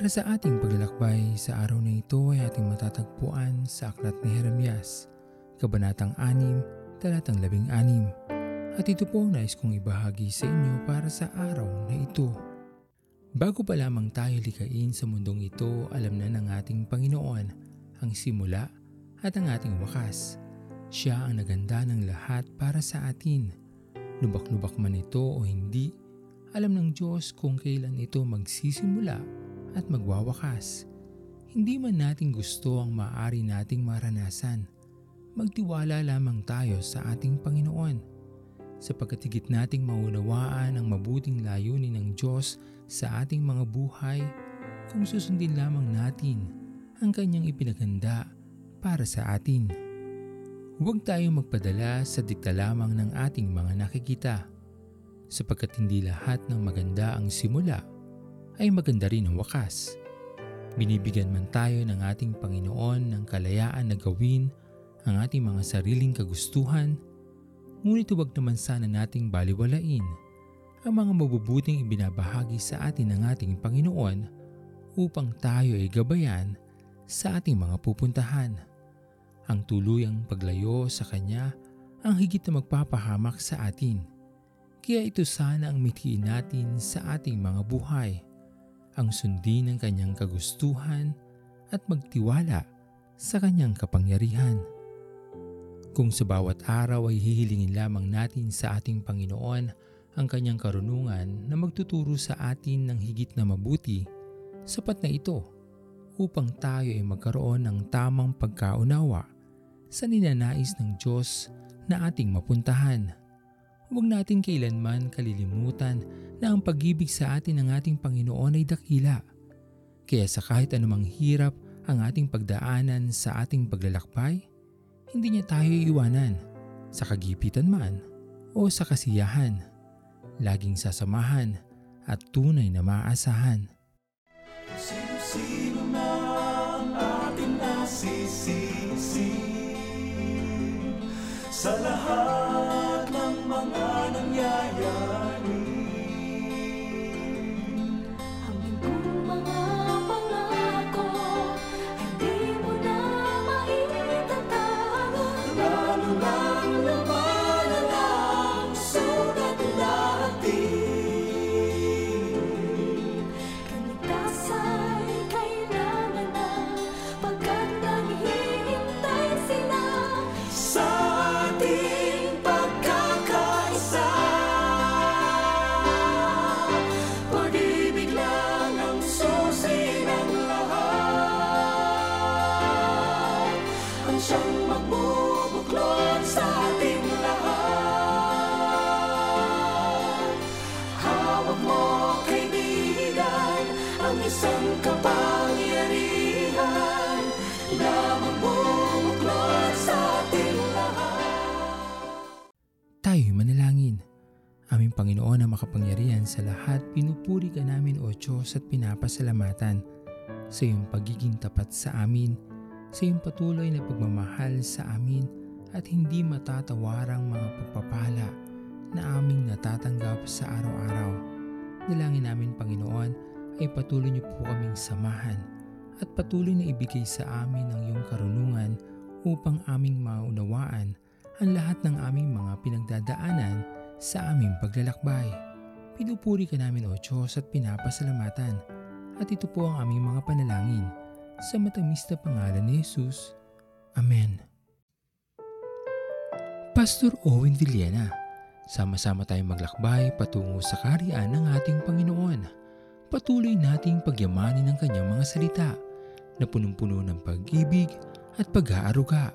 Para sa ating paglalakbay sa araw na ito ay ating matatagpuan sa Aklat ni Jeremias, Kabanatang 6, Talatang 16. At ito po ang nais kong ibahagi sa inyo para sa araw na ito. Bago pa lamang tayo likain sa mundong ito, alam na ng ating Panginoon ang simula at ang ating wakas. Siya ang naganda ng lahat para sa atin. Lubak-lubak man ito o hindi, alam ng Diyos kung kailan ito magsisimula at magwawakas. Hindi man natin gusto ang maaari nating maranasan. Magtiwala lamang tayo sa ating Panginoon sapagkat higit nating maunawaan ang mabuting layunin ng Diyos sa ating mga buhay kung susundin lamang natin ang kanyang ipinaganda para sa atin. Huwag tayong magpadala sa dikta lamang ng ating mga nakikita sapagkat hindi lahat ng maganda ang simula ay maganda rin ang wakas. Binibigyan man tayo ng ating Panginoon ng kalayaan na gawin ang ating mga sariling kagustuhan, ngunit huwag naman sana nating baliwalain ang mga mabubuting ibinabahagi sa atin ng ating Panginoon upang tayo ay gabayan sa ating mga pupuntahan. Ang tuluyang paglayo sa Kanya ang higit na magpapahamak sa atin. Kaya ito sana ang mithiin natin sa ating mga buhay ang sundin ng kanyang kagustuhan at magtiwala sa kanyang kapangyarihan. Kung sa bawat araw ay hihilingin lamang natin sa ating Panginoon ang kanyang karunungan na magtuturo sa atin ng higit na mabuti, sapat na ito upang tayo ay magkaroon ng tamang pagkaunawa sa ninanais ng Diyos na ating mapuntahan. Huwag natin kailanman kalilimutan na ang pag-ibig sa atin ng ating Panginoon ay dakila. Kaya sa kahit anumang hirap ang ating pagdaanan sa ating paglalakbay, hindi niya tayo iiwanan sa kagipitan man o sa kasiyahan. Laging sasamahan at tunay na maaasahan. Sino-sino man ating nasisisi sa lahat isang Tayo'y manalangin. Aming Panginoon na makapangyarihan sa lahat, pinupuri ka namin o Diyos at pinapasalamatan sa iyong pagiging tapat sa amin, sa iyong patuloy na pagmamahal sa amin at hindi matatawarang mga pagpapala na aming natatanggap sa araw-araw. Dalangin namin Panginoon ay patuloy niyo po kaming samahan at patuloy na ibigay sa amin ang iyong karunungan upang aming maunawaan ang lahat ng aming mga pinagdadaanan sa aming paglalakbay. Pinupuri ka namin o Diyos at pinapasalamatan at ito po ang aming mga panalangin sa matamis na pangalan ni Jesus. Amen. Pastor Owen Villena, sama-sama tayong maglakbay patungo sa kariyan ng ating Panginoon patuloy nating pagyamanin ang kanyang mga salita na punong-puno ng pag-ibig at pag-aaruga